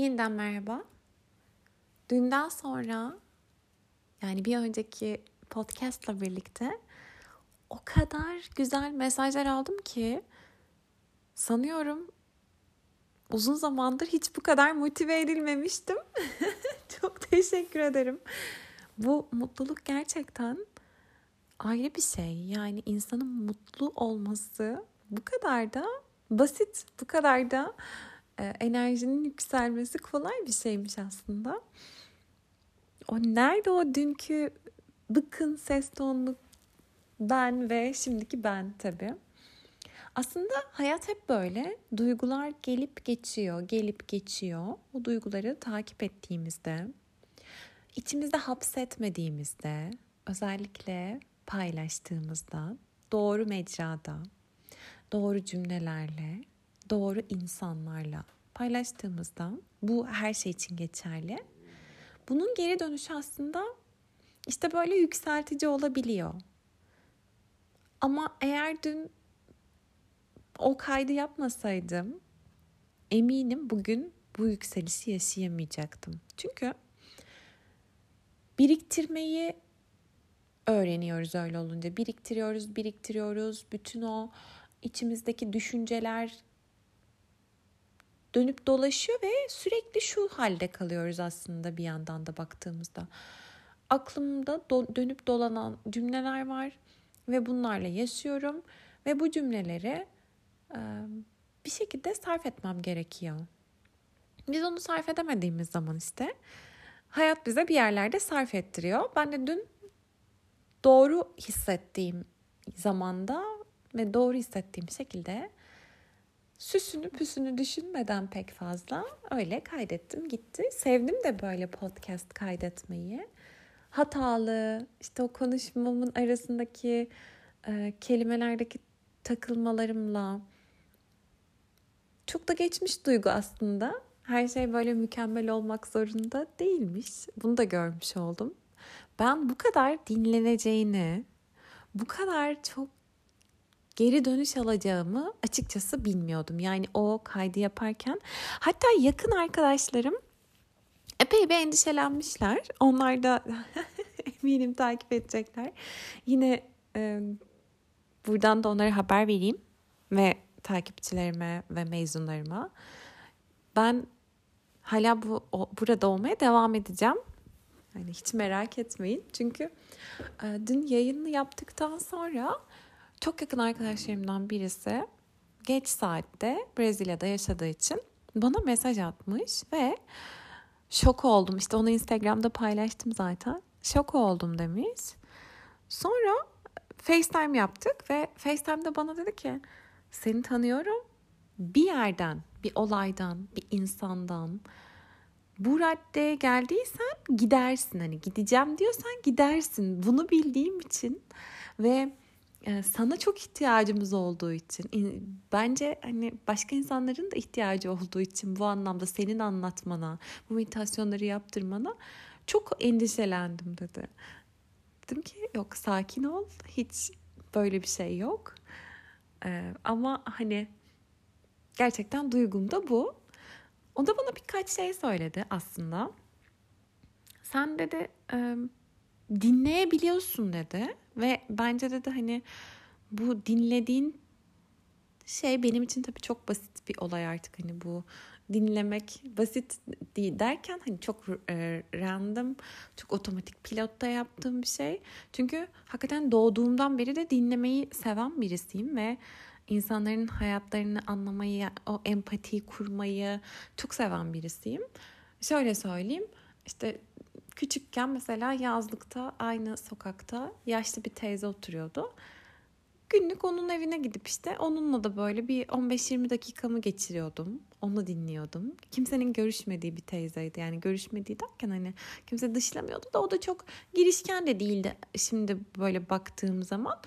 Yeniden merhaba. Dünden sonra yani bir önceki podcastla birlikte o kadar güzel mesajlar aldım ki sanıyorum uzun zamandır hiç bu kadar motive edilmemiştim. Çok teşekkür ederim. Bu mutluluk gerçekten ayrı bir şey. Yani insanın mutlu olması bu kadar da basit, bu kadar da enerjinin yükselmesi kolay bir şeymiş aslında. O nerede o dünkü bıkın ses tonlu ben ve şimdiki ben tabii. Aslında hayat hep böyle. Duygular gelip geçiyor, gelip geçiyor. O duyguları takip ettiğimizde, içimizde hapsetmediğimizde, özellikle paylaştığımızda, doğru mecrada, doğru cümlelerle, doğru insanlarla paylaştığımızda bu her şey için geçerli. Bunun geri dönüşü aslında işte böyle yükseltici olabiliyor. Ama eğer dün o kaydı yapmasaydım eminim bugün bu yükselişi yaşayamayacaktım. Çünkü biriktirmeyi öğreniyoruz öyle olunca. Biriktiriyoruz, biriktiriyoruz. Bütün o içimizdeki düşünceler dönüp dolaşıyor ve sürekli şu halde kalıyoruz aslında bir yandan da baktığımızda. Aklımda do- dönüp dolanan cümleler var ve bunlarla yaşıyorum ve bu cümleleri e, bir şekilde sarf etmem gerekiyor. Biz onu sarf edemediğimiz zaman işte hayat bize bir yerlerde sarf ettiriyor. Ben de dün doğru hissettiğim zamanda ve doğru hissettiğim şekilde süsünü püsünü düşünmeden pek fazla öyle kaydettim gitti. Sevdim de böyle podcast kaydetmeyi. Hatalı işte o konuşmamın arasındaki e, kelimelerdeki takılmalarımla çok da geçmiş duygu aslında. Her şey böyle mükemmel olmak zorunda değilmiş. Bunu da görmüş oldum. Ben bu kadar dinleneceğini, bu kadar çok geri dönüş alacağımı açıkçası bilmiyordum. Yani o kaydı yaparken hatta yakın arkadaşlarım epey bir endişelenmişler. Onlar da eminim takip edecekler. Yine e, buradan da onlara haber vereyim ve takipçilerime ve mezunlarıma. Ben hala bu o, burada olmaya devam edeceğim. Yani hiç merak etmeyin. Çünkü e, dün yayını yaptıktan sonra çok yakın arkadaşlarımdan birisi geç saatte Brezilya'da yaşadığı için bana mesaj atmış ve şok oldum. İşte onu Instagram'da paylaştım zaten. Şok oldum demiş. Sonra FaceTime yaptık ve FaceTime'da bana dedi ki seni tanıyorum. Bir yerden, bir olaydan, bir insandan bu raddeye geldiysen gidersin. Hani gideceğim diyorsan gidersin. Bunu bildiğim için ve sana çok ihtiyacımız olduğu için bence hani başka insanların da ihtiyacı olduğu için bu anlamda senin anlatmana, bu meditasyonları yaptırmana çok endişelendim dedi. Dedim ki yok sakin ol hiç böyle bir şey yok. Ee, ama hani gerçekten duygum da bu. O da bana birkaç şey söyledi aslında. Sen dedi dinleyebiliyorsun dedi ve bence dedi hani bu dinlediğin şey benim için tabii çok basit bir olay artık hani bu dinlemek basit değil derken hani çok e, random, çok otomatik pilotta yaptığım bir şey. Çünkü hakikaten doğduğumdan beri de dinlemeyi seven birisiyim ve insanların hayatlarını anlamayı, o empatiyi kurmayı çok seven birisiyim. Şöyle söyleyeyim, işte küçükken mesela yazlıkta aynı sokakta yaşlı bir teyze oturuyordu. Günlük onun evine gidip işte onunla da böyle bir 15-20 dakikamı geçiriyordum. Onu dinliyordum. Kimsenin görüşmediği bir teyzeydi. Yani görüşmediği derken hani kimse dışlamıyordu da o da çok girişken de değildi şimdi böyle baktığım zaman.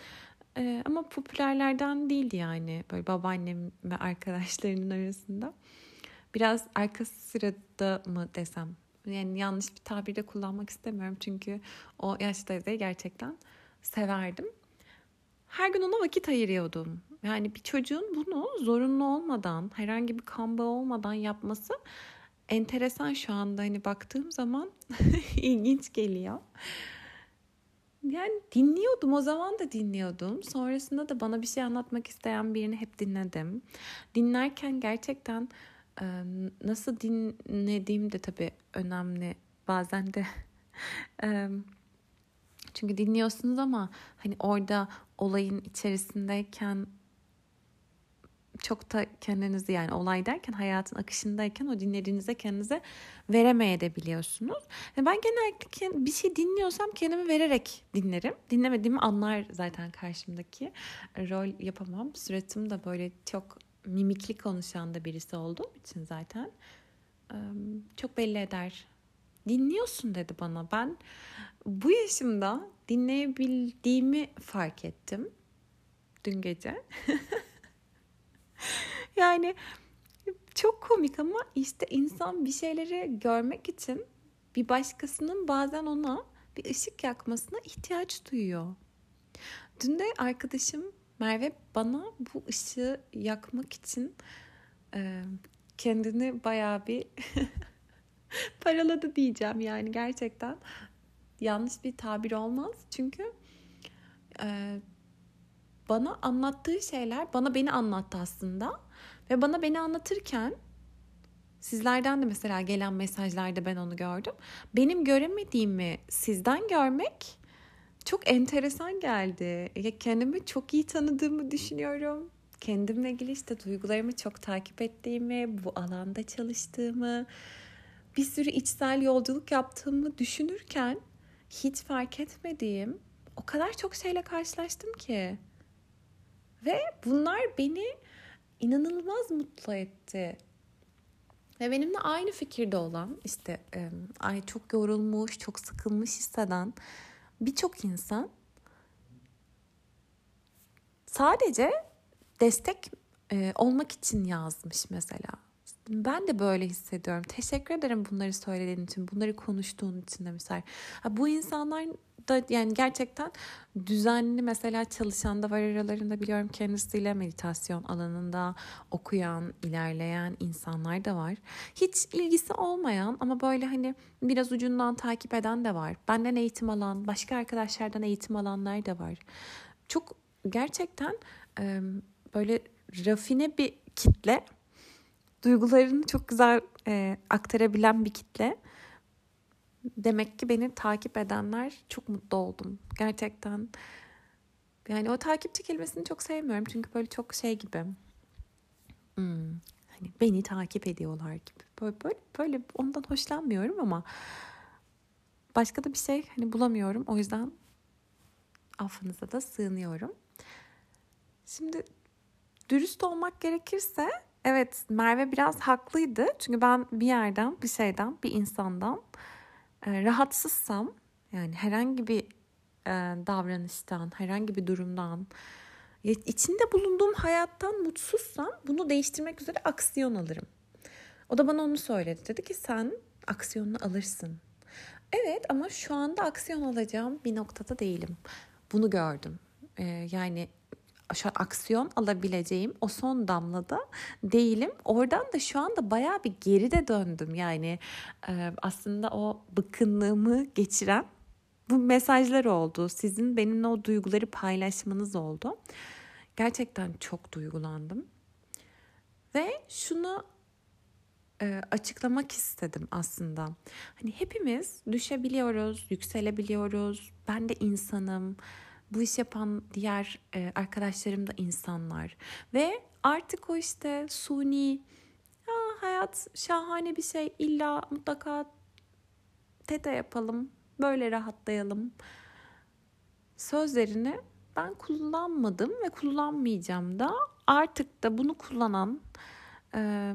Ee, ama popülerlerden değildi yani böyle babaannem ve arkadaşlarının arasında. Biraz arka sırada mı desem yani yanlış bir tabirde kullanmak istemiyorum çünkü o yaşlı teyzeyi gerçekten severdim. Her gün ona vakit ayırıyordum. Yani bir çocuğun bunu zorunlu olmadan, herhangi bir kan bağı olmadan yapması enteresan şu anda hani baktığım zaman ilginç geliyor. Yani dinliyordum o zaman da dinliyordum. Sonrasında da bana bir şey anlatmak isteyen birini hep dinledim. Dinlerken gerçekten nasıl dinlediğim de tabii önemli. Bazen de çünkü dinliyorsunuz ama hani orada olayın içerisindeyken çok da kendinizi yani olay derken hayatın akışındayken o dinlediğinize kendinize veremeye de biliyorsunuz. Ben genellikle bir şey dinliyorsam kendimi vererek dinlerim. Dinlemediğimi anlar zaten karşımdaki. Rol yapamam. Suratım da böyle çok mimikli konuşan da birisi olduğum için zaten çok belli eder. Dinliyorsun dedi bana. Ben bu yaşımda dinleyebildiğimi fark ettim dün gece. yani çok komik ama işte insan bir şeyleri görmek için bir başkasının bazen ona bir ışık yakmasına ihtiyaç duyuyor. Dün de arkadaşım Merve bana bu ışığı yakmak için kendini bayağı bir paraladı diyeceğim yani gerçekten yanlış bir tabir olmaz çünkü e, bana anlattığı şeyler bana beni anlattı aslında ve bana beni anlatırken sizlerden de mesela gelen mesajlarda ben onu gördüm. Benim göremediğimi sizden görmek çok enteresan geldi. Kendimi çok iyi tanıdığımı düşünüyorum. Kendimle ilgili işte duygularımı çok takip ettiğimi, bu alanda çalıştığımı, bir sürü içsel yolculuk yaptığımı düşünürken hiç fark etmediğim o kadar çok şeyle karşılaştım ki. Ve bunlar beni inanılmaz mutlu etti. Ve benimle aynı fikirde olan işte ay çok yorulmuş, çok sıkılmış hisseden birçok insan sadece destek olmak için yazmış mesela. Ben de böyle hissediyorum. Teşekkür ederim bunları söylediğin için, bunları konuştuğun için demişler. Bu insanlar da yani gerçekten düzenli mesela çalışan da var aralarında biliyorum kendisiyle meditasyon alanında okuyan, ilerleyen insanlar da var. Hiç ilgisi olmayan ama böyle hani biraz ucundan takip eden de var. Benden eğitim alan, başka arkadaşlardan eğitim alanlar da var. Çok gerçekten böyle rafine bir kitle. Duygularını çok güzel e, aktarabilen bir kitle demek ki beni takip edenler çok mutlu oldum. Gerçekten yani o takipçi kelimesini çok sevmiyorum. Çünkü böyle çok şey gibi. Hmm, hani beni takip ediyorlar gibi. Böyle, böyle, böyle ondan hoşlanmıyorum ama başka da bir şey hani bulamıyorum. O yüzden affınıza da sığınıyorum. Şimdi dürüst olmak gerekirse evet Merve biraz haklıydı. Çünkü ben bir yerden, bir şeyden, bir insandan e, rahatsızsam yani herhangi bir e, davranıştan, herhangi bir durumdan, içinde bulunduğum hayattan mutsuzsam bunu değiştirmek üzere aksiyon alırım. O da bana onu söyledi. Dedi ki sen aksiyonunu alırsın. Evet ama şu anda aksiyon alacağım bir noktada değilim. Bunu gördüm. Ee, yani aksiyon alabileceğim o son damlada değilim. Oradan da şu anda baya bir geride döndüm. Yani aslında o bıkkınlığımı geçiren bu mesajlar oldu. Sizin benimle o duyguları paylaşmanız oldu. Gerçekten çok duygulandım. Ve şunu açıklamak istedim aslında. Hani hepimiz düşebiliyoruz, yükselebiliyoruz. Ben de insanım bu iş yapan diğer e, arkadaşlarım da insanlar. Ve artık o işte suni ya hayat şahane bir şey illa mutlaka teta yapalım böyle rahatlayalım sözlerini ben kullanmadım ve kullanmayacağım da artık da bunu kullanan e,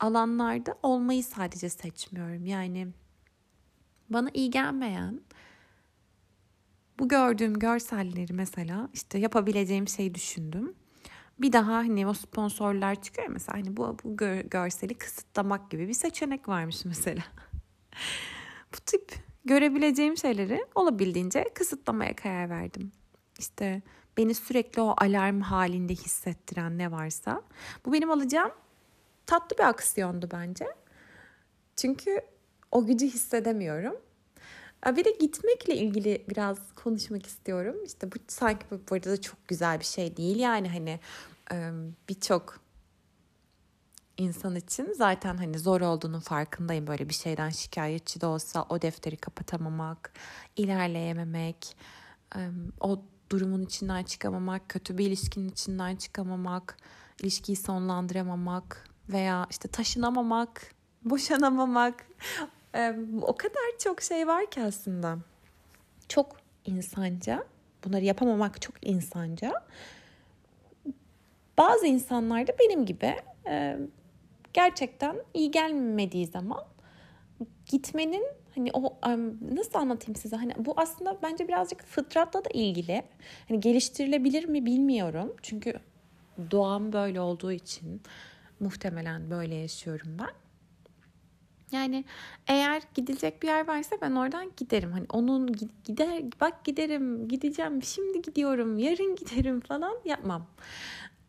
alanlarda olmayı sadece seçmiyorum. Yani bana iyi gelmeyen bu gördüğüm görselleri mesela işte yapabileceğim şeyi düşündüm. Bir daha hani o sponsorlar çıkıyor mesela hani bu, bu gör, görseli kısıtlamak gibi bir seçenek varmış mesela. bu tip görebileceğim şeyleri olabildiğince kısıtlamaya karar verdim. İşte beni sürekli o alarm halinde hissettiren ne varsa bu benim alacağım tatlı bir aksiyondu bence. Çünkü o gücü hissedemiyorum. Bir de gitmekle ilgili biraz konuşmak istiyorum. İşte bu sanki bu arada da çok güzel bir şey değil yani hani birçok insan için zaten hani zor olduğunun farkındayım böyle bir şeyden şikayetçi de olsa o defteri kapatamamak, ilerleyememek, o durumun içinden çıkamamak, kötü bir ilişkinin içinden çıkamamak, ilişkiyi sonlandıramamak veya işte taşınamamak, boşanamamak. O kadar çok şey var ki aslında. Çok insanca. Bunları yapamamak çok insanca. Bazı insanlar da benim gibi gerçekten iyi gelmediği zaman gitmenin hani o nasıl anlatayım size hani bu aslında bence birazcık fıtratla da ilgili. Hani geliştirilebilir mi bilmiyorum. Çünkü doğam böyle olduğu için muhtemelen böyle yaşıyorum ben. Yani eğer gidilecek bir yer varsa ben oradan giderim. Hani onun gider bak giderim, gideceğim, şimdi gidiyorum, yarın giderim falan yapmam.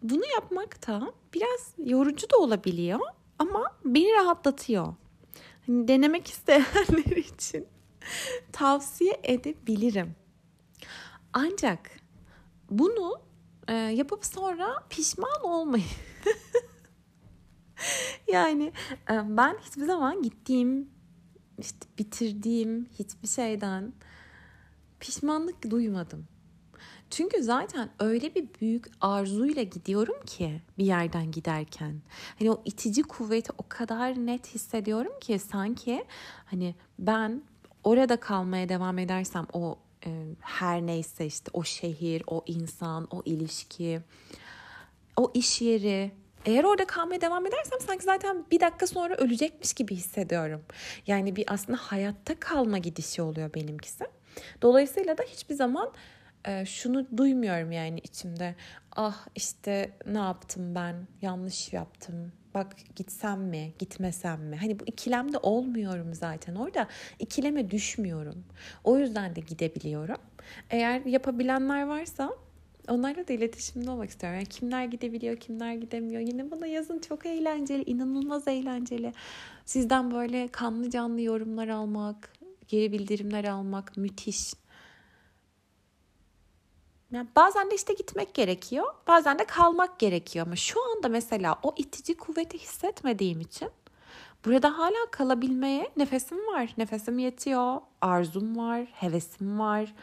Bunu yapmak da biraz yorucu da olabiliyor ama beni rahatlatıyor. Hani denemek isteyenler için tavsiye edebilirim. Ancak bunu e, yapıp sonra pişman olmayın. yani e, ben hiçbir zaman gittiğim, işte bitirdiğim hiçbir şeyden pişmanlık duymadım. Çünkü zaten öyle bir büyük arzuyla gidiyorum ki bir yerden giderken. Hani o itici kuvveti o kadar net hissediyorum ki sanki hani ben orada kalmaya devam edersem o e, her neyse işte o şehir, o insan, o ilişki, o iş yeri eğer orada kalmaya devam edersem sanki zaten bir dakika sonra ölecekmiş gibi hissediyorum. Yani bir aslında hayatta kalma gidişi oluyor benimkisi. Dolayısıyla da hiçbir zaman e, şunu duymuyorum yani içimde. Ah işte ne yaptım ben? Yanlış yaptım. Bak gitsem mi, gitmesem mi? Hani bu ikilemde olmuyorum zaten. Orada ikileme düşmüyorum. O yüzden de gidebiliyorum. Eğer yapabilenler varsa onlarla da iletişimde olmak istiyorum. Yani kimler gidebiliyor, kimler gidemiyor. Yine bana yazın çok eğlenceli, inanılmaz eğlenceli. Sizden böyle kanlı canlı yorumlar almak, geri bildirimler almak müthiş. Yani bazen de işte gitmek gerekiyor. Bazen de kalmak gerekiyor. Ama şu anda mesela o itici kuvveti hissetmediğim için burada hala kalabilmeye nefesim var. Nefesim yetiyor. Arzum var. Hevesim var.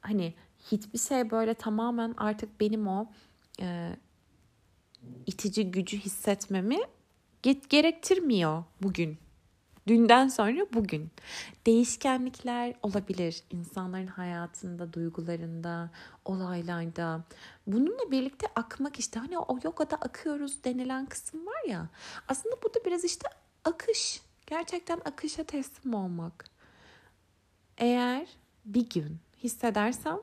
Hani hiçbir şey böyle tamamen artık benim o e, itici gücü hissetmemi gerektirmiyor bugün. Dünden sonra bugün. Değişkenlikler olabilir insanların hayatında, duygularında, olaylarda. Bununla birlikte akmak işte hani o yogada akıyoruz denilen kısım var ya. Aslında bu da biraz işte akış. Gerçekten akışa teslim olmak. Eğer bir gün hissedersem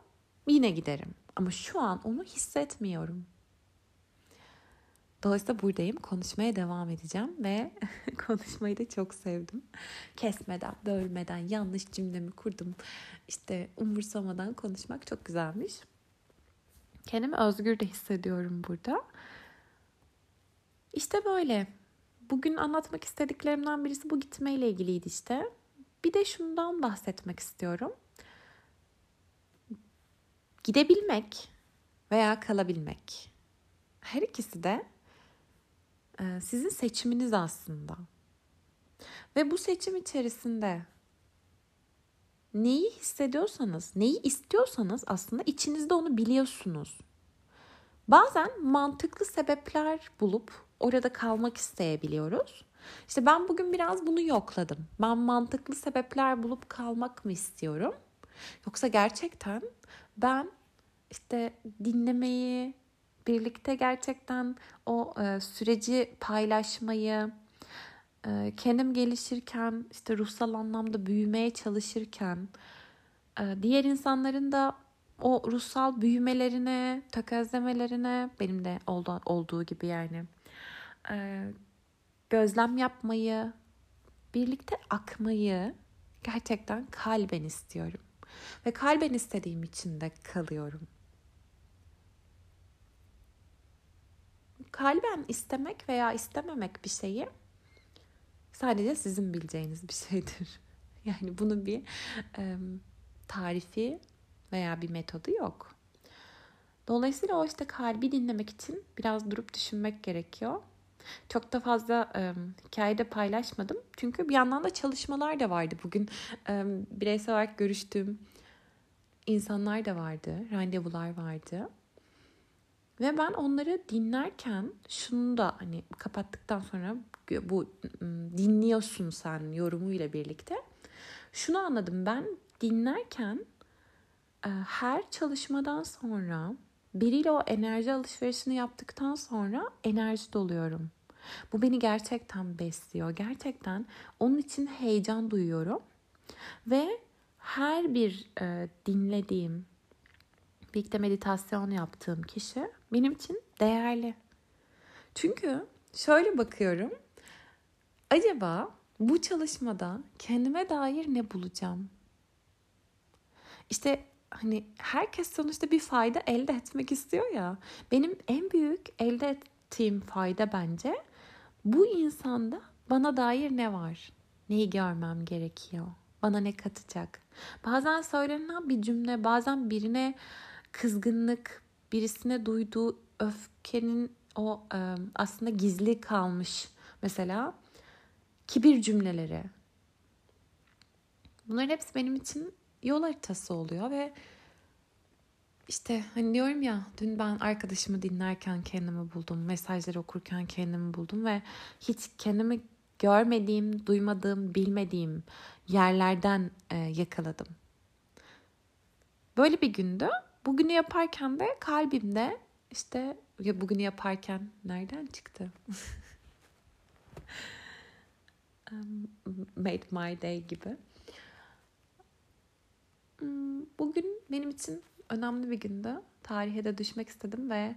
yine giderim. Ama şu an onu hissetmiyorum. Dolayısıyla buradayım. Konuşmaya devam edeceğim ve konuşmayı da çok sevdim. Kesmeden, bölmeden, yanlış cümlemi kurdum. İşte umursamadan konuşmak çok güzelmiş. Kendimi özgür de hissediyorum burada. İşte böyle. Bugün anlatmak istediklerimden birisi bu gitmeyle ilgiliydi işte. Bir de şundan bahsetmek istiyorum. Gidebilmek veya kalabilmek. Her ikisi de ee, sizin seçiminiz aslında. Ve bu seçim içerisinde neyi hissediyorsanız, neyi istiyorsanız aslında içinizde onu biliyorsunuz. Bazen mantıklı sebepler bulup orada kalmak isteyebiliyoruz. İşte ben bugün biraz bunu yokladım. Ben mantıklı sebepler bulup kalmak mı istiyorum? Yoksa gerçekten ben işte dinlemeyi, birlikte gerçekten o e, süreci paylaşmayı, e, kendim gelişirken, işte ruhsal anlamda büyümeye çalışırken, e, diğer insanların da o ruhsal büyümelerine, takazlemelerine, benim de oldu, olduğu gibi yani, e, gözlem yapmayı, birlikte akmayı gerçekten kalben istiyorum. Ve kalben istediğim için de kalıyorum. kalben istemek veya istememek bir şeyi sadece sizin bileceğiniz bir şeydir. Yani bunun bir e, tarifi veya bir metodu yok. Dolayısıyla o işte kalbi dinlemek için biraz durup düşünmek gerekiyor. Çok da fazla e, hikayede paylaşmadım. Çünkü bir yandan da çalışmalar da vardı bugün. E, bireysel olarak görüştüğüm insanlar da vardı. Randevular vardı. Ve ben onları dinlerken şunu da hani kapattıktan sonra bu dinliyorsun sen yorumuyla birlikte. Şunu anladım ben dinlerken her çalışmadan sonra biriyle o enerji alışverişini yaptıktan sonra enerji doluyorum. Bu beni gerçekten besliyor. Gerçekten onun için heyecan duyuyorum. Ve her bir e, dinlediğim, birlikte meditasyon yaptığım kişi benim için değerli. Çünkü şöyle bakıyorum. Acaba bu çalışmada kendime dair ne bulacağım? İşte hani herkes sonuçta bir fayda elde etmek istiyor ya. Benim en büyük elde ettiğim fayda bence bu insanda bana dair ne var? Neyi görmem gerekiyor? Bana ne katacak? Bazen söylenen bir cümle, bazen birine kızgınlık, birisine duyduğu öfkenin o aslında gizli kalmış mesela kibir cümleleri. Bunların hepsi benim için yol haritası oluyor ve işte hani diyorum ya dün ben arkadaşımı dinlerken kendimi buldum. Mesajları okurken kendimi buldum ve hiç kendimi görmediğim, duymadığım, bilmediğim yerlerden e, yakaladım. Böyle bir gündü. Bugünü yaparken de kalbimde işte ya bugünü yaparken nereden çıktı? Made my day gibi. Hmm, bugün benim için önemli bir gündü. Tarihe de düşmek istedim ve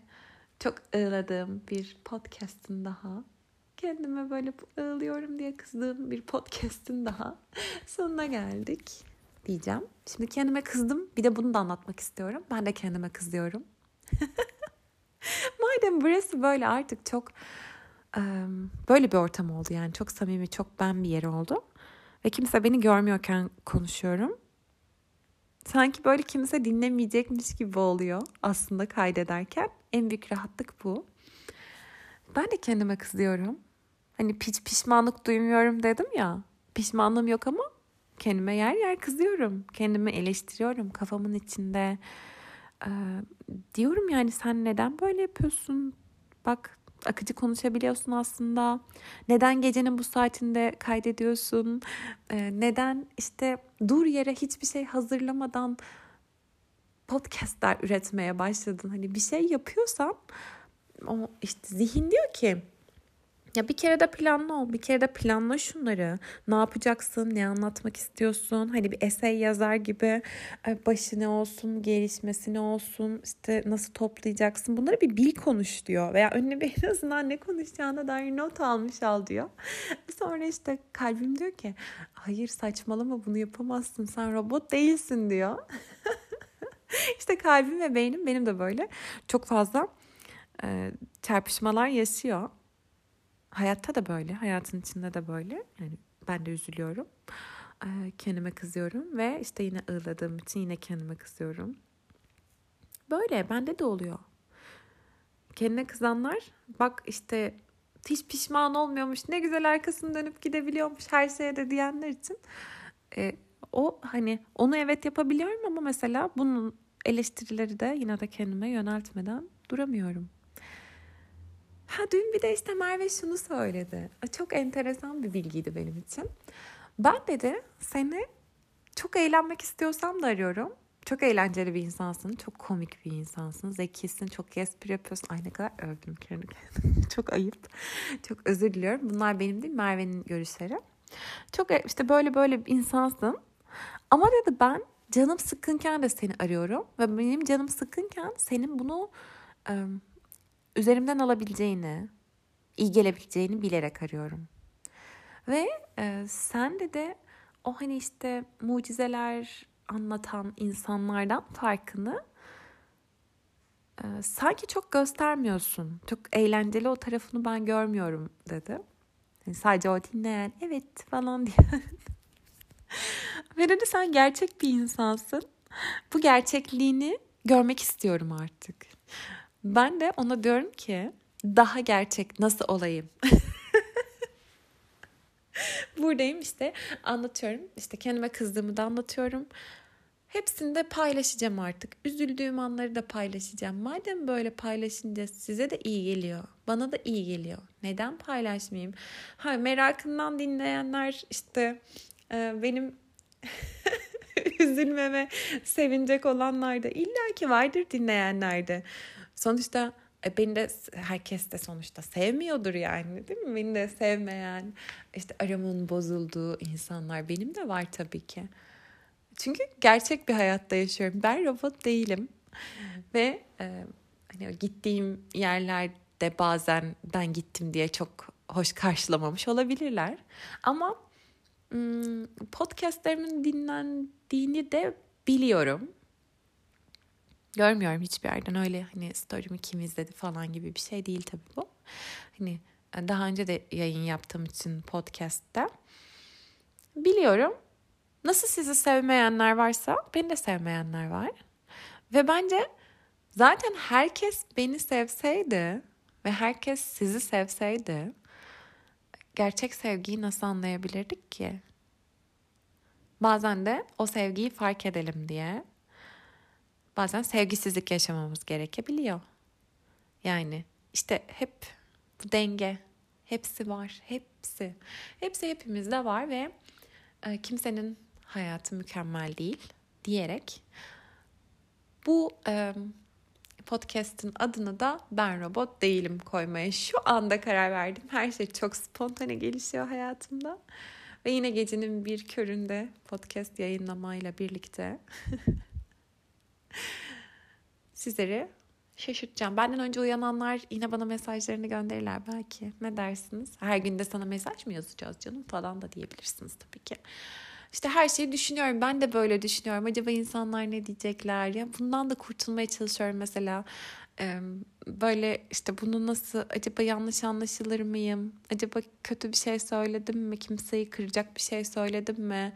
çok ağladığım bir podcast'ın daha kendime böyle ağlıyorum diye kızdığım bir podcast'in daha sonuna geldik diyeceğim. Şimdi kendime kızdım. Bir de bunu da anlatmak istiyorum. Ben de kendime kızıyorum. Madem burası böyle artık çok böyle bir ortam oldu yani çok samimi, çok ben bir yer oldu. Ve kimse beni görmüyorken konuşuyorum. Sanki böyle kimse dinlemeyecekmiş gibi oluyor aslında kaydederken. En büyük rahatlık bu. Ben de kendime kızıyorum. Hani piç pişmanlık duymuyorum dedim ya. Pişmanlığım yok ama kendime yer yer kızıyorum. Kendimi eleştiriyorum kafamın içinde. Ee, diyorum yani sen neden böyle yapıyorsun? Bak akıcı konuşabiliyorsun aslında. Neden gecenin bu saatinde kaydediyorsun? Ee, neden işte dur yere hiçbir şey hazırlamadan podcastler üretmeye başladın? Hani bir şey yapıyorsan o işte zihin diyor ki ya bir kere de planlı ol, bir kere de planla şunları. Ne yapacaksın, ne anlatmak istiyorsun? Hani bir essay yazar gibi başı ne olsun, gelişmesi ne olsun, işte nasıl toplayacaksın? Bunları bir bil konuş diyor. Veya önüne bir en azından ne konuşacağına dair not almış al diyor. Sonra işte kalbim diyor ki hayır saçmalama bunu yapamazsın sen robot değilsin diyor. İşte kalbim ve beynim benim de böyle çok fazla e, çarpışmalar yaşıyor. Hayatta da böyle, hayatın içinde de böyle. Yani ben de üzülüyorum. Kendime kızıyorum ve işte yine ağladığım için yine kendime kızıyorum. Böyle bende de oluyor. Kendine kızanlar bak işte hiç pişman olmuyormuş ne güzel arkasını dönüp gidebiliyormuş her şeye de diyenler için e, o hani onu evet yapabiliyorum ama mesela bunun eleştirileri de yine de kendime yöneltmeden duramıyorum. Ha dün bir de işte Merve şunu söyledi. Çok enteresan bir bilgiydi benim için. Ben dedi seni çok eğlenmek istiyorsam da arıyorum. Çok eğlenceli bir insansın, çok komik bir insansın, zekisin, çok espri yapıyorsun. Ay ne kadar övdüm kendi çok ayıp. Çok özür diliyorum. Bunlar benim değil Merve'nin görüşleri. Çok e, işte böyle böyle bir insansın. Ama dedi ben canım sıkkınken de seni arıyorum. Ve benim canım sıkkınken senin bunu üzerimden alabileceğini, iyi gelebileceğini bilerek arıyorum. Ve e, sen de de o hani işte mucizeler anlatan insanlardan farkını e, sanki çok göstermiyorsun. Çok eğlenceli o tarafını ben görmüyorum dedi. Yani sadece o dinleyen evet falan diye. Ve dedi sen gerçek bir insansın. Bu gerçekliğini görmek istiyorum artık. Ben de ona diyorum ki daha gerçek nasıl olayım? Buradayım işte anlatıyorum. İşte kendime kızdığımı da anlatıyorum. Hepsini de paylaşacağım artık. Üzüldüğüm anları da paylaşacağım. Madem böyle paylaşınca size de iyi geliyor. Bana da iyi geliyor. Neden paylaşmayayım? Ha merakından dinleyenler işte e, benim üzülmeme sevinecek olanlar da illaki vardır dinleyenlerde. Sonuçta e, beni de herkes de sonuçta sevmiyordur yani değil mi? Beni de sevmeyen işte aramın bozulduğu insanlar benim de var tabii ki. Çünkü gerçek bir hayatta yaşıyorum. Ben robot değilim. Ve e, hani gittiğim yerlerde bazen ben gittim diye çok hoş karşılamamış olabilirler. Ama podcastlerimin dinlendiğini de biliyorum. Görmüyorum hiçbir yerden öyle hani story'mi kim izledi falan gibi bir şey değil tabii bu. Hani daha önce de yayın yaptığım için podcast'te biliyorum Nasıl sizi sevmeyenler varsa beni de sevmeyenler var. Ve bence zaten herkes beni sevseydi ve herkes sizi sevseydi gerçek sevgiyi nasıl anlayabilirdik ki? Bazen de o sevgiyi fark edelim diye bazen sevgisizlik yaşamamız gerekebiliyor. Yani işte hep bu denge hepsi var. Hepsi. Hepsi hepimizde var ve e, kimsenin hayatı mükemmel değil diyerek bu e, podcast'in adını da ben robot değilim koymaya şu anda karar verdim. Her şey çok spontane gelişiyor hayatımda. Ve yine gecenin bir köründe podcast yayınlamayla birlikte sizleri şaşırtacağım. Benden önce uyananlar yine bana mesajlarını gönderirler belki. Ne dersiniz? Her günde sana mesaj mı yazacağız canım falan da diyebilirsiniz tabii ki. İşte her şeyi düşünüyorum. Ben de böyle düşünüyorum. Acaba insanlar ne diyecekler? Ya bundan da kurtulmaya çalışıyorum mesela. Böyle işte bunu nasıl acaba yanlış anlaşılır mıyım? Acaba kötü bir şey söyledim mi? Kimseyi kıracak bir şey söyledim mi?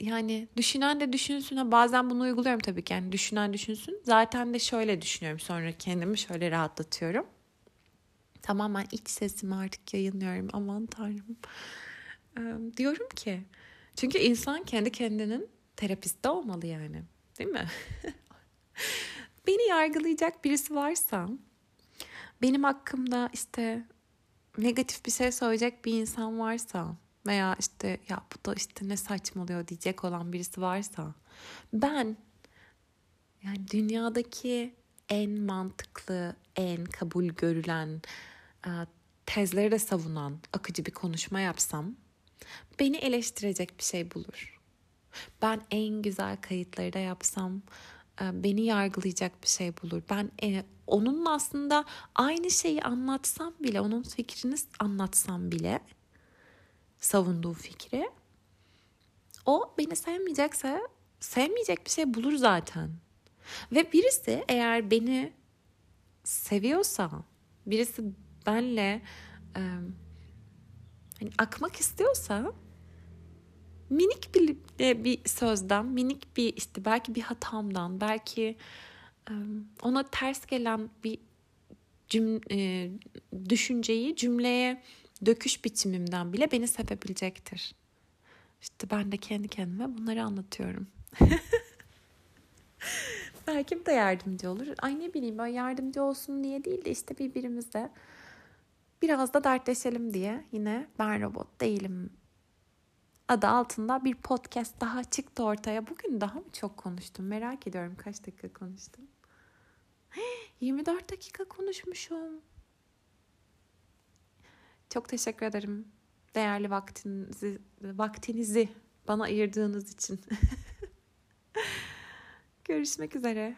Yani düşünen de düşünsün. Ha, bazen bunu uyguluyorum tabii ki. Yani düşünen düşünsün. Zaten de şöyle düşünüyorum. Sonra kendimi şöyle rahatlatıyorum. Tamamen iç sesimi artık yayınlıyorum. Aman tanrım. Ee, diyorum ki çünkü insan kendi kendinin terapisti olmalı yani. Değil mi? Beni yargılayacak birisi varsa, benim hakkımda işte negatif bir şey söyleyecek bir insan varsa veya işte ya bu da işte ne saçmalıyor diyecek olan birisi varsa ben yani dünyadaki en mantıklı, en kabul görülen, tezleri de savunan akıcı bir konuşma yapsam beni eleştirecek bir şey bulur. Ben en güzel kayıtları da yapsam e, beni yargılayacak bir şey bulur. Ben e, onun aslında aynı şeyi anlatsam bile, onun fikrini anlatsam bile savunduğu fikri o beni sevmeyecekse sevmeyecek bir şey bulur zaten. Ve birisi eğer beni seviyorsa, birisi benle e, hani akmak istiyorsa minik bir, bir sözden, minik bir işte belki bir hatamdan, belki ona ters gelen bir cüm, e, düşünceyi cümleye döküş biçimimden bile beni sevebilecektir. İşte ben de kendi kendime bunları anlatıyorum. Belki de yardımcı olur. Ay ne bileyim ben yardımcı olsun diye değil de işte birbirimize biraz da dertleşelim diye yine ben robot değilim adı altında bir podcast daha çıktı ortaya. Bugün daha mı çok konuştum? Merak ediyorum kaç dakika konuştum. 24 dakika konuşmuşum. Çok teşekkür ederim. Değerli vaktinizi, vaktinizi bana ayırdığınız için. Görüşmek üzere.